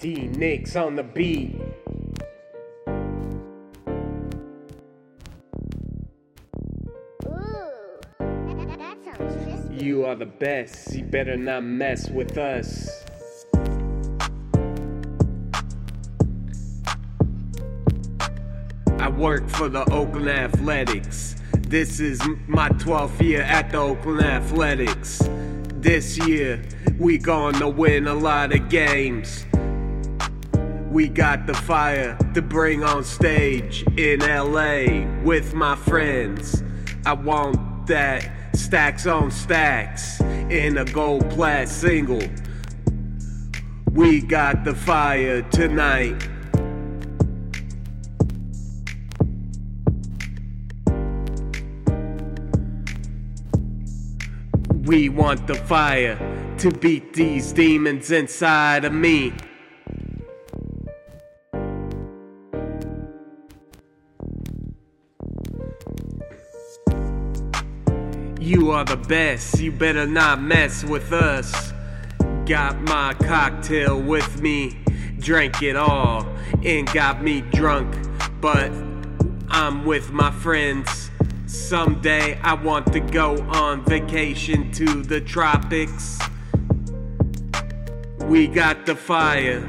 DNichs on the beat. Ooh, that, that sounds crispy. You are the best, you better not mess with us. I work for the Oakland Athletics. This is my 12th year at the Oakland Athletics. This year, we gonna win a lot of games. We got the fire to bring on stage in LA with my friends. I want that stacks on stacks in a gold plat single. We got the fire tonight. We want the fire to beat these demons inside of me. You are the best, you better not mess with us. Got my cocktail with me, drank it all, and got me drunk. But I'm with my friends. Someday I want to go on vacation to the tropics. We got the fire.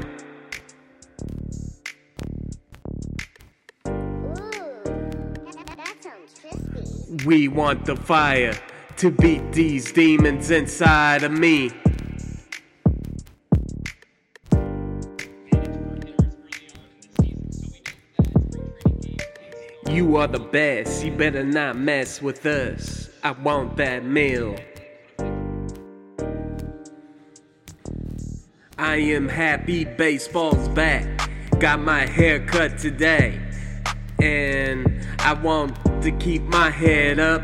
We want the fire to beat these demons inside of me. You are the best, you better not mess with us. I want that meal. I am happy baseball's back. Got my hair cut today. And I want to keep my head up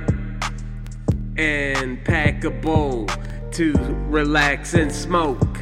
and pack a bowl to relax and smoke.